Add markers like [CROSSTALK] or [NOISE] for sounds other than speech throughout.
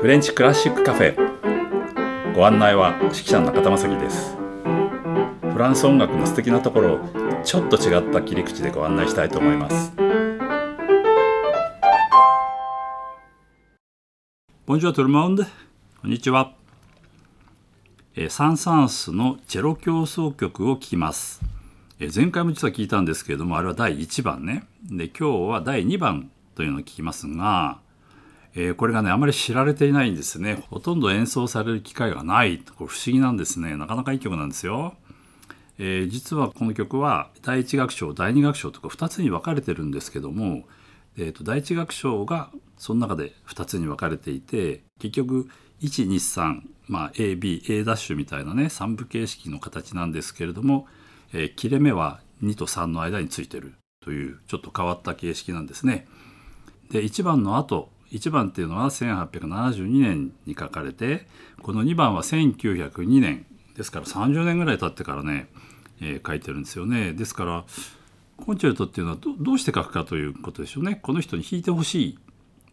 フレンチクラシックカフェ。ご案内は指揮者の中田正樹です。フランス音楽の素敵なところをちょっと違った切り口でご案内したいと思います。ボンジュートルモンデこんにちはサン・サンスのチェロ協奏曲を聴きます。前回も実は聞いたんですけれどもあれは第1番ね。で今日は第2番というのを聞きますが、えー、これがねあまり知られていないんですね。ほとんど演奏される機会がない。これ不思議なんですね。なかなかいい曲なんですよ、えー、実はこの曲は第1楽章第2楽章とか2つに分かれてるんですけども、えーと、第1楽章がその中で2つに分かれていて結局123まあ ABA ダッシュみたいなね3部形式の形なんですけれども、えー、切れ目は2と3の間についてるというちょっと変わった形式なんですね。で1番の後1番っていうのは1872年に書かれてこの2番は1902年。ですから30年ぐらい経ってからね、えー、書いてるんですよね。ですからコンチェルトっていうのはどうして書くかということでしょうね。この人に弾いてほしい。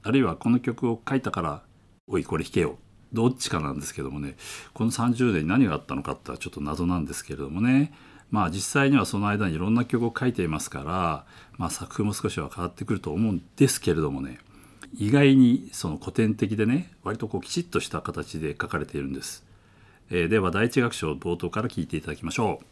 あるいはこの曲を書いたから「おいこれ弾けよ」どっちかなんですけどもね。この30年に何があったのかってはちょっと謎なんですけれどもね。まあ実際にはその間にいろんな曲を書いていますから、まあ、作風も少しは変わってくると思うんですけれどもね。意外にその古典的でね割とこうきちっとした形で書かれているんです。えー、では第一楽章冒頭から聞いていただきましょう。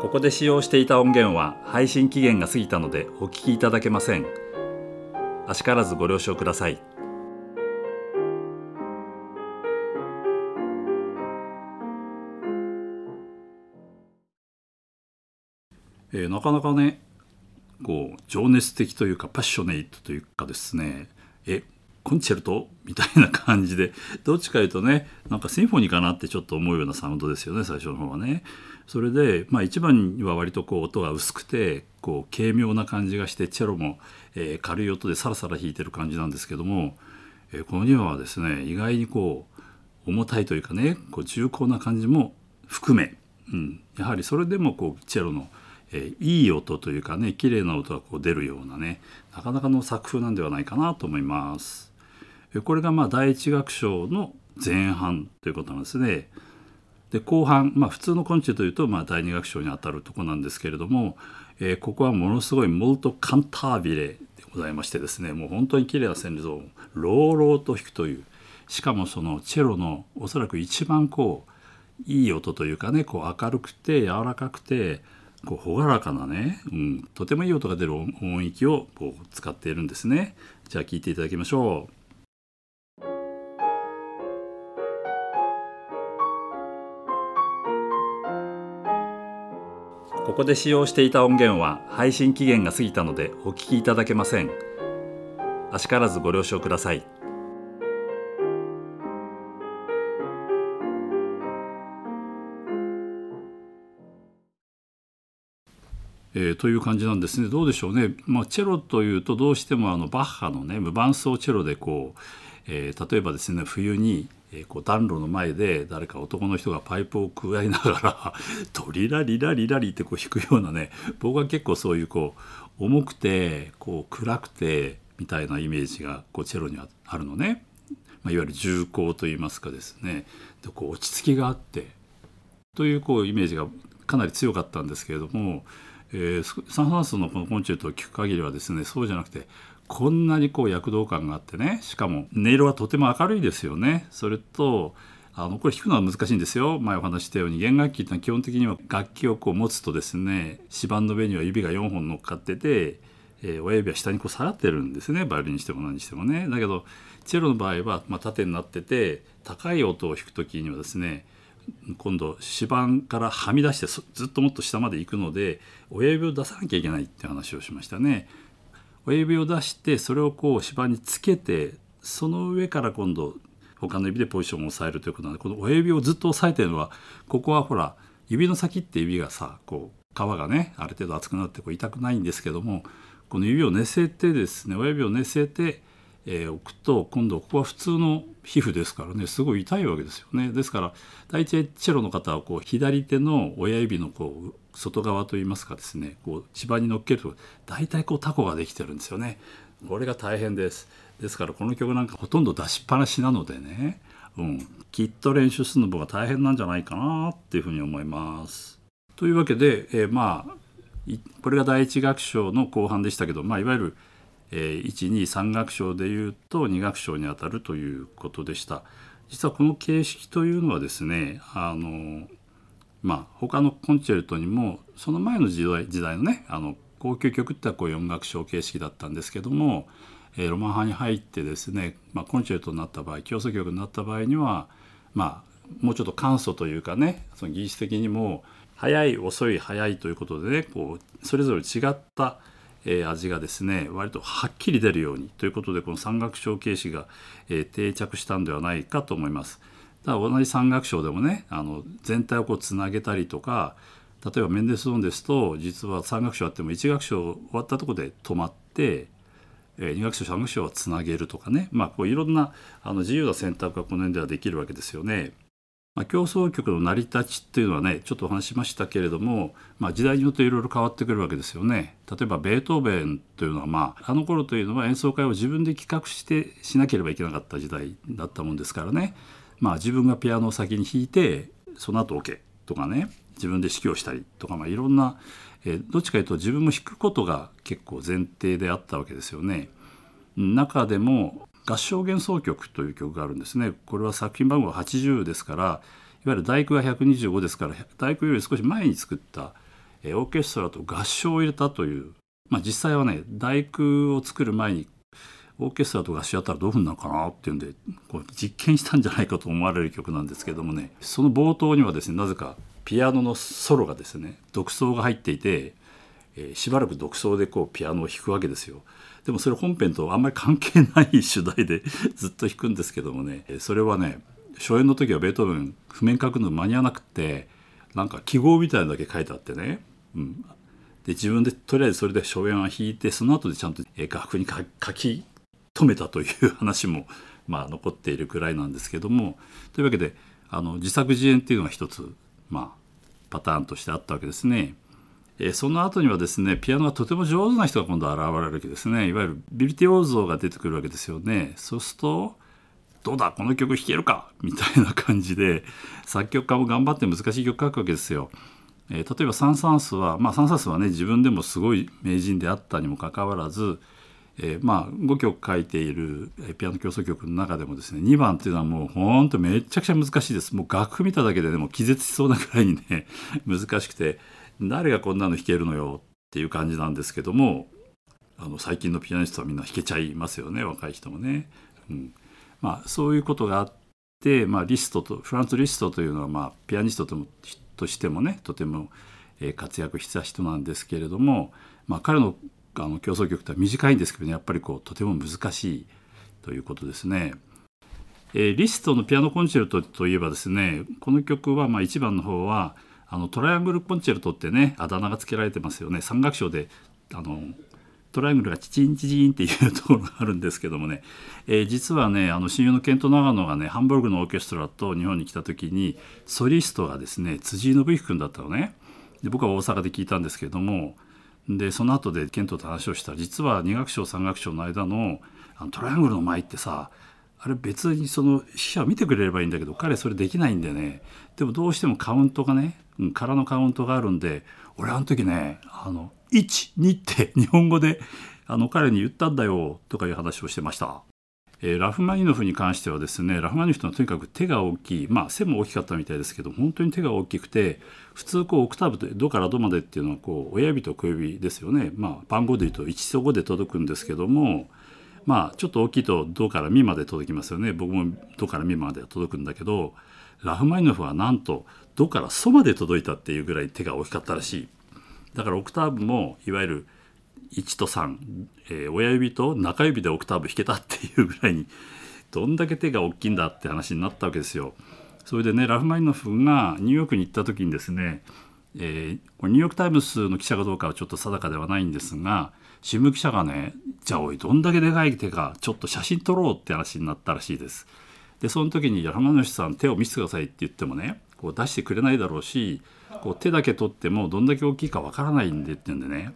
ここで使用していた音源は配信期限が過ぎたのでお聞きいただけません。あしからずご了承ください。えー、なかなかねこう情熱的というかパッショネイトというかですねえコンチェルトみたいな感じでどっちかいうとねなんかシンフォニーかなってちょっと思うようなサウンドですよね最初の方はね。それで、まあ、1番は割とこう音が薄くてこう軽妙な感じがしてチェロも、えー、軽い音でサラサラ弾いてる感じなんですけども、えー、この2番はですね意外にこう重たいというかねこう重厚な感じも含め、うん、やはりそれでもこうチェロのえ、いい音というかね綺麗な音がこう出るようなねなかなかの作風なんではないかなと思います。これがまあ第一楽章の前半ということなんですね。で後半、まあ、普通の昆虫というとまあ第二楽章にあたるとこなんですけれども、えー、ここはものすごいモルトカンタービレでございましてですねもう本当に綺麗な旋律をローローと弾くというしかもそのチェロのおそらく一番こういい音というかねこう明るくて柔らかくてこう朗らかなね、うん、とてもいい音が出る音域をこう使っているんですね。じゃあ聞いていただきましょう。ここで使用していた音源は配信期限が過ぎたのでお聞きいただけません。あしからずご了承ください。えー、という感じなんですね。どうでしょうね、まあ、チェロというとどうしてもあのバッハのね無伴奏チェロでこう、えー、例えばですね冬に、え、こう暖炉の前で誰か男の人がパイプをくわえながら「トリラリラリラリ」ってこう弾くようなね僕は結構そういうこう重くてこう暗くてみたいなイメージがこうチェロにはあるのね、まあ、いわゆる重厚といいますかですね。でこう落ち着きがあってというこうイメージがかなり強かったんですけれどもえー、サンフランスのこのコンチェルトを聴く限りはですねそうじゃなくてこんなにこう躍動感があってねしかも音色はとても明るいですよね。それとあのこれ弾くのは難しいんですよ前お話したように弦楽器ってのは基本的には楽器をこう持つとですね指板の上には指が4本乗っかってて、えー、親指は下にこう下がってるんですねバイオリンにしても何にしてもね。だけどチェロの場合は、まあ、縦になってて高い音を弾く時にはですね今度指板からはみ出してずっともっと下まで行くので親指を出さなきゃいけないって話をしましたね。親指を出してそれをこう指板につけてその上から今度他の指でポジションを押さえるということなのでこの親指をずっと押さえてるのはここはほら指の先って指がさこう皮がねある程度厚くなってこう痛くないんですけどもこの指を寝せてですね親指を寝せてえー、置くと今度ここは普通の皮膚ですからねすごい痛いわけですよね。ですから大体チェロの方はこう左手の親指のこう外側といいますかですねこう芝に乗っけると大体こうタコができてるんですよね。これが大変です。ですからこの曲なんかほとんど出しっぱなしなのでね、うん、きっと練習するのが大変なんじゃないかなっていうふうに思います。というわけで、えー、まあこれが第一楽章の後半でしたけど、まあ、いわゆる、えー、123楽章でいうと2楽章にあたるということでした。実はこの形式というのはですねあのまあ他のコンチェルトにもその前の時代時代のねあの高級曲ってはこう4楽章形式だったんですけども、えー、ロマン派に入ってですね、まあ、コンチェルトになった場合競争曲になった場合にはまあもうちょっと簡素というかねその技術的にも早い遅い早いということでねこうそれぞれ違った、えー、味がですね割とはっきり出るようにということでこの三楽章形式が、えー、定着したんではないかと思います。だから同じ三楽章でもねあの全体をこうつなげたりとか例えばメンデスゾーンですと実は三楽章あっても一楽章終わったとこで止まって、えー、二楽章三楽章はつなげるとかねまあこういろんなあの自由な選択がこの辺ではできるわけですよね。まあ、競争曲の成り立ちっていうのはねちょっとお話しましたけれども、まあ、時代によっていろいろ変わってくるわけですよね。例えばベートーベンというのは、まあ、あの頃というのは演奏会を自分で企画してしなければいけなかった時代だったもんですからね、まあ、自分がピアノを先に弾いてその後オ、OK、ケとかね自分で指揮をしたりとか、まあ、いろんな、え、どっちかというと自分も弾くことが結構前提であったわけですよね。中でも合唱幻想曲という曲があるんですねこれは作品番号80ですからいわゆる第九が125ですから第九より少し前に作ったオーケストラと合唱を入れたという、まあ、実際はね第九を作る前にオーケストラと合唱やったらどういうふうになるかなっていうんでこう実験したんじゃないかと思われる曲なんですけどもねその冒頭にはですねなぜかピアノのソロがですね独奏が入っていて、えー、しばらく独奏でこうピアノを弾くわけですよ。でもそれ本編とあんまり関係ない主題でずっと弾くんですけどもね。それはね初演の時はベートーベン譜面書くの間に合わなくてなんか記号みたいなのだけ書いてあってね、うん、で自分でとりあえずそれで初演は弾いてその後でちゃんと楽譜に書き留めたという話も [LAUGHS] まあ残っているくらいなんですけども。というわけであの自作自演っていうのが一つまあパターンとしてあったわけですね。えその後にはですねピアノがとても上手な人が今度現れるわけですね。いわゆるビルティオーゾーが出てくるわけですよね。そうするとどうだこの曲弾けるかみたいな感じで作曲家も頑張って難しい曲書くわけですよ。えー、例えばサン・サンスはまあサン・サンスはね自分でもすごい名人であったにもかかわらず、えー、まあ5曲書いているピアノ競争曲の中でもですね2番っていうのはもうほんとめちゃくちゃ難しいです。もう楽譜見ただけで、ね、も気絶しそうなくらいにね [LAUGHS] 難しくて誰がこんなの弾けるのよっていう感じなんですけどもあの最近のピアニストはみんな弾けちゃいますよね若い人もね。うんまあ、そういうことがあって、まあ、リストとフランツ・リストというのは、まあ、ピアニストともとしてもねとても活躍した人なんですけれども、まあ、彼のあの競争曲って短いんですけどねやっぱりこうとても難しいということですね。えー、リストのピアノコンチェルトといえばですねこの曲はまあ1番の方はあのトライアングルコンチェルトってねあだ名が付けられてますよね。三楽章であのトライアングルがチチンチチンっていうところがあるんですけどもね、えー、実はねあの親友のケント長野がねハンブルグのオーケストラと日本に来た時にソリストがですね辻井信之君だったのね。で僕は大阪で聞いたんですけどもでその後でケントと話をした。ら実は2楽章3楽章の間のあのトライアングルの舞ってさあれ別にその死者を見てくれればいいんだけど彼それできないんでねでもどうしてもカウントがね空のカウントがあるんで俺あの時ねあの12って日本語であの彼に言ったんだよとかいう話をしてました。えー、ラフマニノフに関してはですねラフマニノフとはとにかく手が大きいまあ背も大きかったみたいですけど本当に手が大きくて普通こうオクターブでドからドまでっていうのはこう親指と小指ですよねまあ番号で言うと1と5で届くんですけどもまあちょっと大きいとドからミまで届きますよね僕もドからミまで届くんだけどラフマニノフはなんとドからソまで届いたっていうぐらい手が大きかったらしいだからオクターブもいわゆる1と3、えー、親指と中指でオクターブ弾けたっていうぐらいにどんだけ手が大きいんだって話になったわけですよ。それでねラフマニノフがニューヨークに行った時にですね、えー、これニューヨーク・タイムズの記者かどうかはちょっと定かではないんですが新聞記者がねじゃあおいどんだけでかい手かちょっと写真撮ろうって話になったらしいです。でその時に「ラフマニノフさん手を見せてください」って言ってもねこう出してくれないだろうしこう手だけ取ってもどんだけ大きいかわからないんでって言うんでね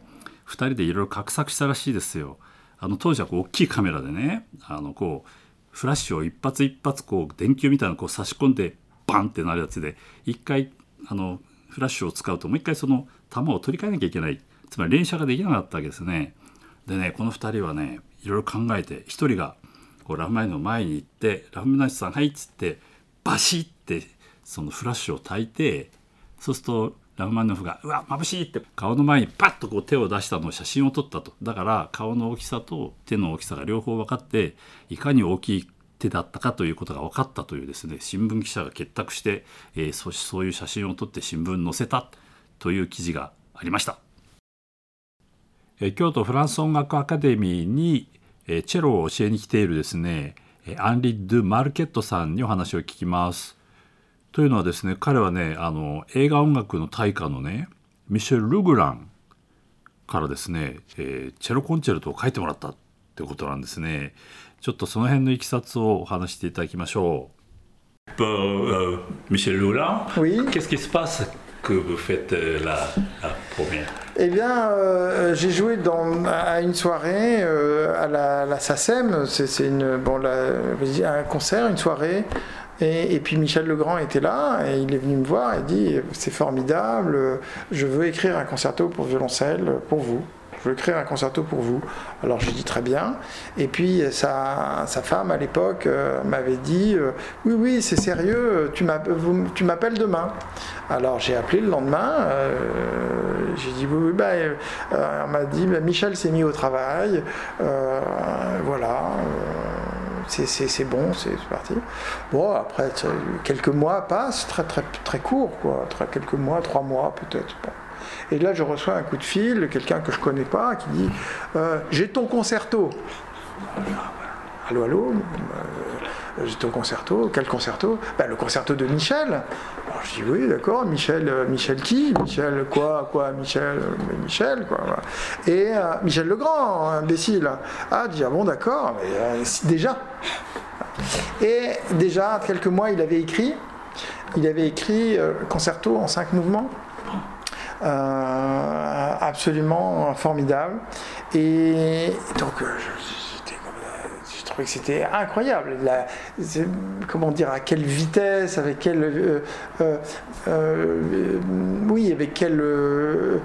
2人でいろいろ画策したらしいですよ。あの当時はこう大きいカメラでねあのこうフラッシュを一発一発こう電球みたいなのこう差し込んでバンってなるやつで一回あのフラッシュを使うともう一回その弾を取り替えなきゃいけないつまり連射ができなかったわけですね。でねこの2人はねいろいろ考えて1人がこうラフマニノフの前に行って「ラフマニノフさんはい」っつってバシッてそのフラッシュを焚いてそうするとラフマニノフが「うわ眩しい!」って顔の前にパッとこう手を出したのを写真を撮ったとだから顔の大きさと手の大きさが両方分かっていかに大きい手だったかということが分かったというですね新聞記者が結託して、えー、そそういう写真を撮って新聞に載せたという記事がありました。え京都フランス音楽アカデミーに、えチェロを教えに来ているですねアンリ・ドゥ・マルケットさんにお話を聞きます。というのはですね彼はねあの映画音楽の大家のねミシェル・ルグランからですね、えー、チェロコンチェルトを書いてもらったってことなんですね。ちょっとその辺のいきさつをお話していただきましょう。Bon, euh, Michel Loulin, oui. qu'est-ce qui se passe que vous faites la, la Eh bien, euh, j'ai joué à une soirée euh, à la, SACEM, c'est un concert, une soirée. Et, et, puis Michel Legrand était là et il est venu me voir et dit c'est formidable, je veux écrire un concerto pour violoncelle pour vous je veux écrire un concerto pour vous. Alors j'ai dit très bien. Et puis sa, femme à l'époque euh, m'avait dit euh, oui oui c'est sérieux, tu m'appelles demain. Alors j'ai appelé le lendemain. Euh, j'ai dit oui oui bah, on m'a dit bah, Michel s'est mis au travail. Voilà. C'est bon, c'est parti. Bon, après, quelques mois passent, très très très court, quoi. Quelques mois, trois mois peut-être. Bon. Et là, je reçois un coup de fil, quelqu'un que je connais pas, qui dit euh, J'ai ton concerto. Allô, allô euh, J'ai ton concerto. Quel concerto? Ben, Le concerto de Michel. Je dis Oui, d'accord. Michel, euh, Michel qui? Michel quoi Quoi Michel Michel, quoi. Et euh, Michel Legrand, imbécile. Ah, je dis Ah bon, d'accord. Mais euh, déjà. Et déjà, quelques mois, il avait écrit. Il avait écrit concerto en cinq mouvements. Euh, absolument formidable. Et donc, euh, je, trouvais que c'était incroyable. Comment dire, à quelle vitesse, avec quel. Euh, oui, avec quel.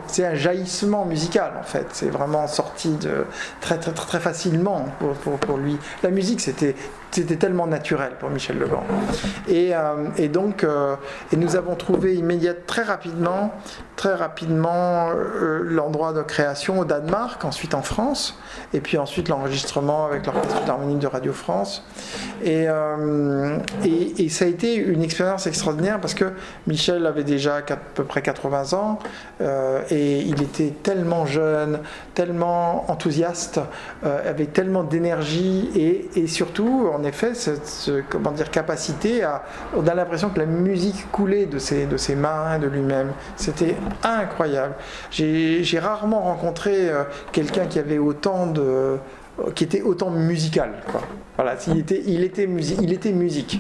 c'est un jaillissement musical en fait. C'est vraiment sorti de, très, très, très, facilement pour lui. La musique, c'était c'était tellement naturel pour Michel Legrand. Et, euh, donc, euh, et nous avons trouvé immédiatement, très rapidement, très rapidement euh, l'endroit de création au Danemark, ensuite en France, et puis ensuite l'enregistrement avec l'Orchestre d'harmonie de Radio France. Et, et, et, ça a été une expérience extraordinaire parce que Michel avait déjà à peu près 80 ans et il était tellement jeune, tellement enthousiaste, avec tellement d'énergie et, et surtout, on effet cette, comment dire, capacité à. On a l'impression que la musique coulait de ses, de ses mains, de lui-même. C'était incroyable. J'ai rarement rencontré euh, quelqu'un qui avait autant de qui était autant musical. Voilà, il était, il était, musique, il était musique.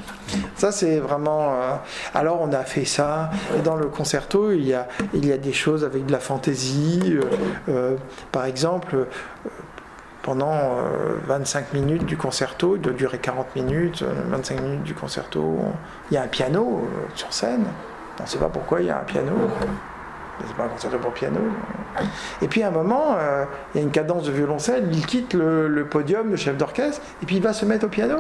Ça, c'est vraiment. Euh, alors, on a fait ça. Et dans le concerto, il y a, il y a des choses avec de la fantaisie. Euh, par exemple, pendant 25 euh, minutes du concerto, il doit durer 40 minutes, 25 minutes du concerto, il y a un piano euh, sur scène. On ne sait pas pourquoi il y a un piano c'est pas un concerto pour piano. Et puis à un moment, euh, il y a une cadence de violoncelle, il quitte le, podium, le chef d'orchestre, et puis il va se mettre au piano.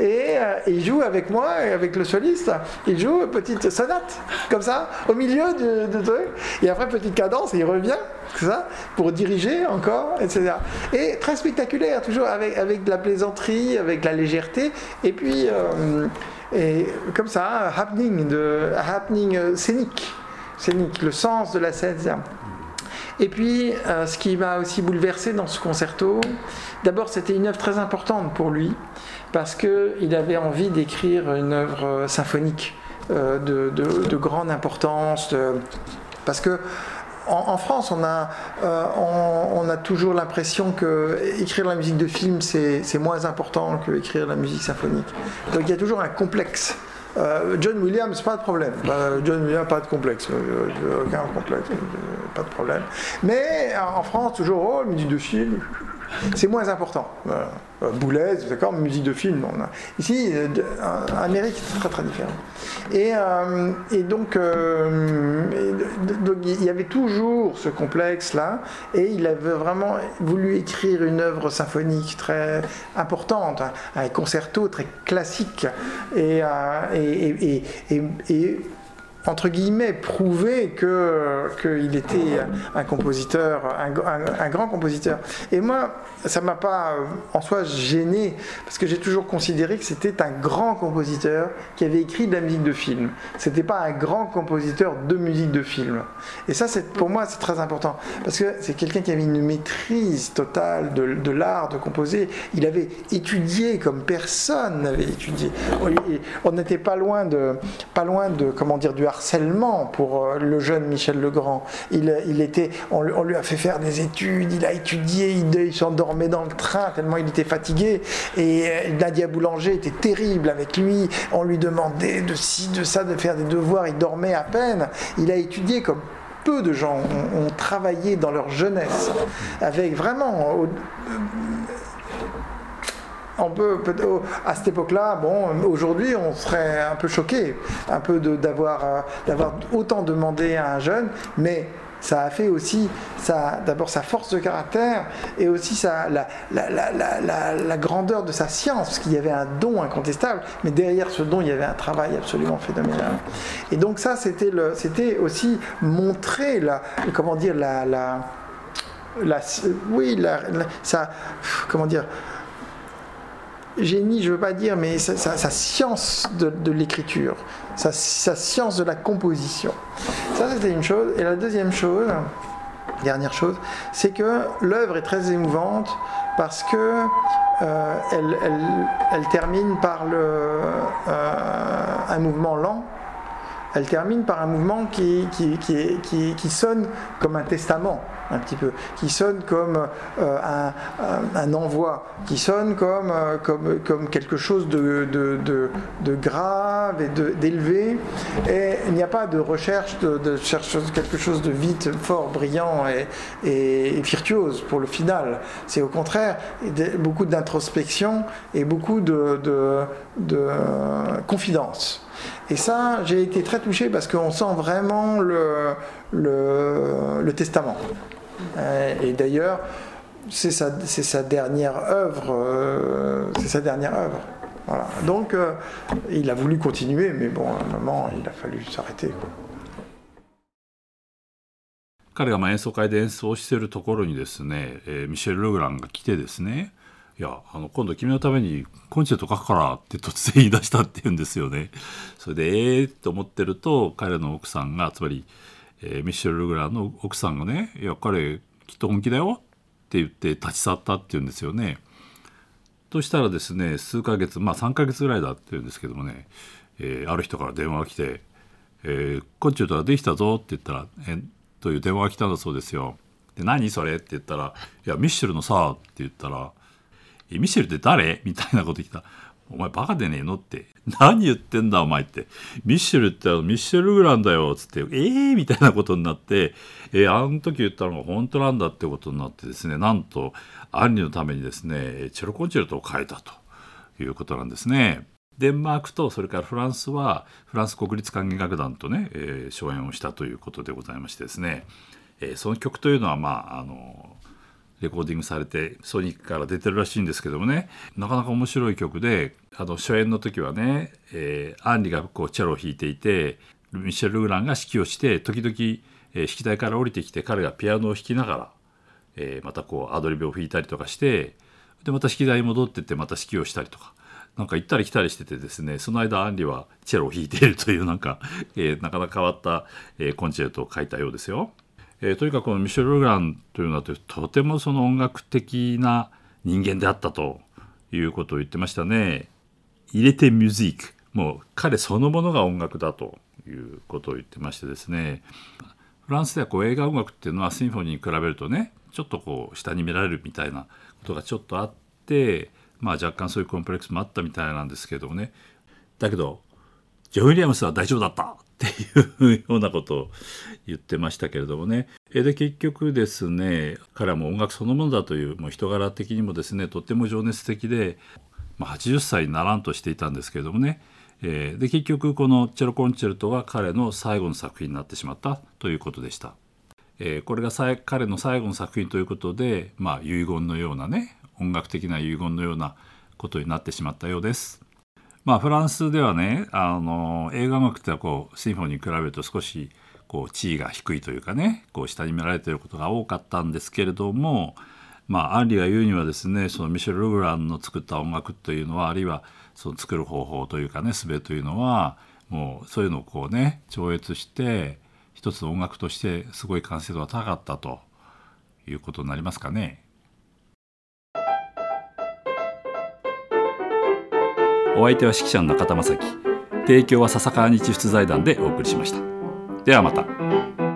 Et, euh, il joue avec moi, avec le soliste, il joue une petite sonate, comme ça, au milieu de, truc. Et après, petite cadence, il revient, ça, pour diriger encore, etc. Et très spectaculaire, toujours avec, avec de la plaisanterie, avec de la légèreté, et puis, euh, et comme ça, happening, de, happening scénique scénique, le sens de la scène. Et puis, euh, ce qui m'a aussi bouleversé dans ce concerto, d'abord c'était une œuvre très importante pour lui, parce qu'il avait envie d'écrire une œuvre euh, symphonique euh, de, grande importance, parce que en, France, on a, on, a toujours l'impression que écrire la musique de film, c'est moins important que écrire la musique symphonique. Donc il y a toujours un complexe Euh, John Williams, pas de problème. Euh, John Williams, pas de complexe. Euh, aucun complexe, pas de problème. Mais en France, toujours, oh, musique de film, c'est moins important. Euh, Boulez, d'accord, musique de film. Ici, euh, Amérique, c'est très très différent. Et, euh, donc, il y avait toujours ce complexe-là, et il avait vraiment voulu écrire une œuvre symphonique très importante, un concerto très classique, et, et entre guillemets, prouver que qu'il était un compositeur, un, grand compositeur. Et moi, ça m'a pas euh, en soi gêné, parce que j'ai toujours considéré que c'était un grand compositeur qui avait écrit de la musique de film. C'était pas un grand compositeur de musique de film. Et ça, c'est pour moi, c'est très important, parce que c'est quelqu'un qui avait une maîtrise totale de, l'art de composer. Il avait étudié comme personne n'avait étudié. On n'était pas loin de, pas loin de, comment dire, du harcèlement pour euh, le jeune Michel Legrand. Il, était, on, lui a fait faire des études, il a étudié, il, il s'endormait dans le train tellement il était fatigué. Et euh, Nadia Boulanger était terrible avec lui. On lui demandait de ci, de ça, de faire des devoirs. Il dormait à peine. Il a étudié comme peu de gens ont, travaillé dans leur jeunesse avec vraiment on peut, à cette époque-là, bon, aujourd'hui, on serait un peu choqué, un peu d'avoir euh, d'avoir autant demandé à un jeune, mais ça a fait aussi d'abord sa force de caractère et aussi la, grandeur de sa science, parce qu'il y avait un don incontestable, mais derrière ce don, il y avait un travail absolument phénoménal. Et donc ça, c'était aussi montrer la, comment dire, la, oui, ça, comment dire, génie, je ne veux pas dire, mais sa, science de, l'écriture, sa, science de la composition. Ça, c'était une chose. Et la deuxième chose, dernière chose, c'est que l'œuvre est très émouvante parce que euh, elle, termine par le, euh, un mouvement lent elle termine par un mouvement qui, sonne comme un testament, un petit peu, qui sonne comme euh, un, envoi, qui sonne comme, euh, comme, quelque chose de, grave et d'élevé. Et il n'y a pas de recherche de, quelque chose de vite, fort, brillant et, virtuose pour le final. C'est au contraire beaucoup d'introspection et beaucoup de, de, de confidence. Et ça, j'ai été très touché parce qu'on sent vraiment le, testament. Euh, et d'ailleurs, c'est sa, sa, dernière œuvre. Euh, c'est sa dernière œuvre. Voilà. Donc, euh, il a voulu continuer, mais bon, à un moment, il a fallu s'arrêter. 彼がまあ演奏会で演奏してるところにですね、えー、ミシェル・ルグランが来てですねいやあの今度君のためにコンチェルト書くからって突然言い出したって言うんですよね。それでええー、と思ってると彼の奥さんがつまり、えー、ミッシェル・ルグランの奥さんがね「いや彼きっと本気だよ」って言って立ち去ったって言うんですよね。としたらですね数ヶ月まあ3ヶ月ぐらいだって言うんですけどもね、えー、ある人から電話が来て「えー、コンチェルトができたぞ」って言ったら「えという電話が来たんだそうですよ。で何それ？って言ったら「いやミッシェルのさ」って言ったら「ミッシェルって誰？みたいなこと言った。お前バカでねえのって。何言ってんだお前って。ミッシェルってあのミッシェル・グランだよ。つって、ええー、みたいなことになって、えー、あの時言ったのが本当なんだってことになってですね、なんと、アンリのためにですね、チェロコンチェルトを変えたということなんですね。デンマークとそれからフランスはフランス国立管弦楽団とね、えー、初演をしたということでございましてですね、えー、その曲というのはまああのレコーディングされてソニックから出てるらしいんですけどもねなかなか面白い曲であの初演の時はね、えー、アンリがこうチェロを弾いていてミシェル・ルグランが指揮をして時々、えー、指揮台から降りてきて彼がピアノを弾きながら、えー、またこうアドリブを弾いたりとかしてでまた指揮台に戻ってってまた指揮をしたりとか。なんか行ったり来たりしててですねその間アンリはチェロを弾いているというなんか、えー、なかなか変わった、えー、コンチェルトを書いたようですよ。えー、とにかくこのミシェル・ルグランというのはとてもその音楽的な人間であったということを言ってましたね。入れてミュージック。もう彼そのものが音楽だということを言ってましてですね。フランスではこう映画音楽っていうのはシンフォニーに比べるとねちょっとこう下に見られるみたいなことがちょっとあってまあ若干そういうコンプレックスもあったみたいなんですけどもね。だけどジョン・ウィリアムスは大丈夫だった。っていうようなことを言ってましたけれどもねで結局ですね彼はもう音楽そのものだというもう人柄的にもですねとっても情熱的で、まあ、80歳にならんとしていたんですけれどもね、で結局このチェロコンチェルトが彼の最後の作品になってしまったということでした。これが彼の最後の作品ということで、まあ、遺言のようなね音楽的な遺言のようなことになってしまったようです。まあ、フランスではねあの映画音楽ってはこうシンフォニーに比べると少しこう地位が低いというかねこう下に見られていることが多かったんですけれども、まあ、アンリが言うにはですねそのミシェル・ルグランの作った音楽というのはあるいはその作る方法というかね術というのはもうそういうのをこうね超越して一つの音楽としてすごい完成度が高かったということになりますかね。お相手は指揮者の中田正樹提供は笹川日出財団でお送りしました。ではまた。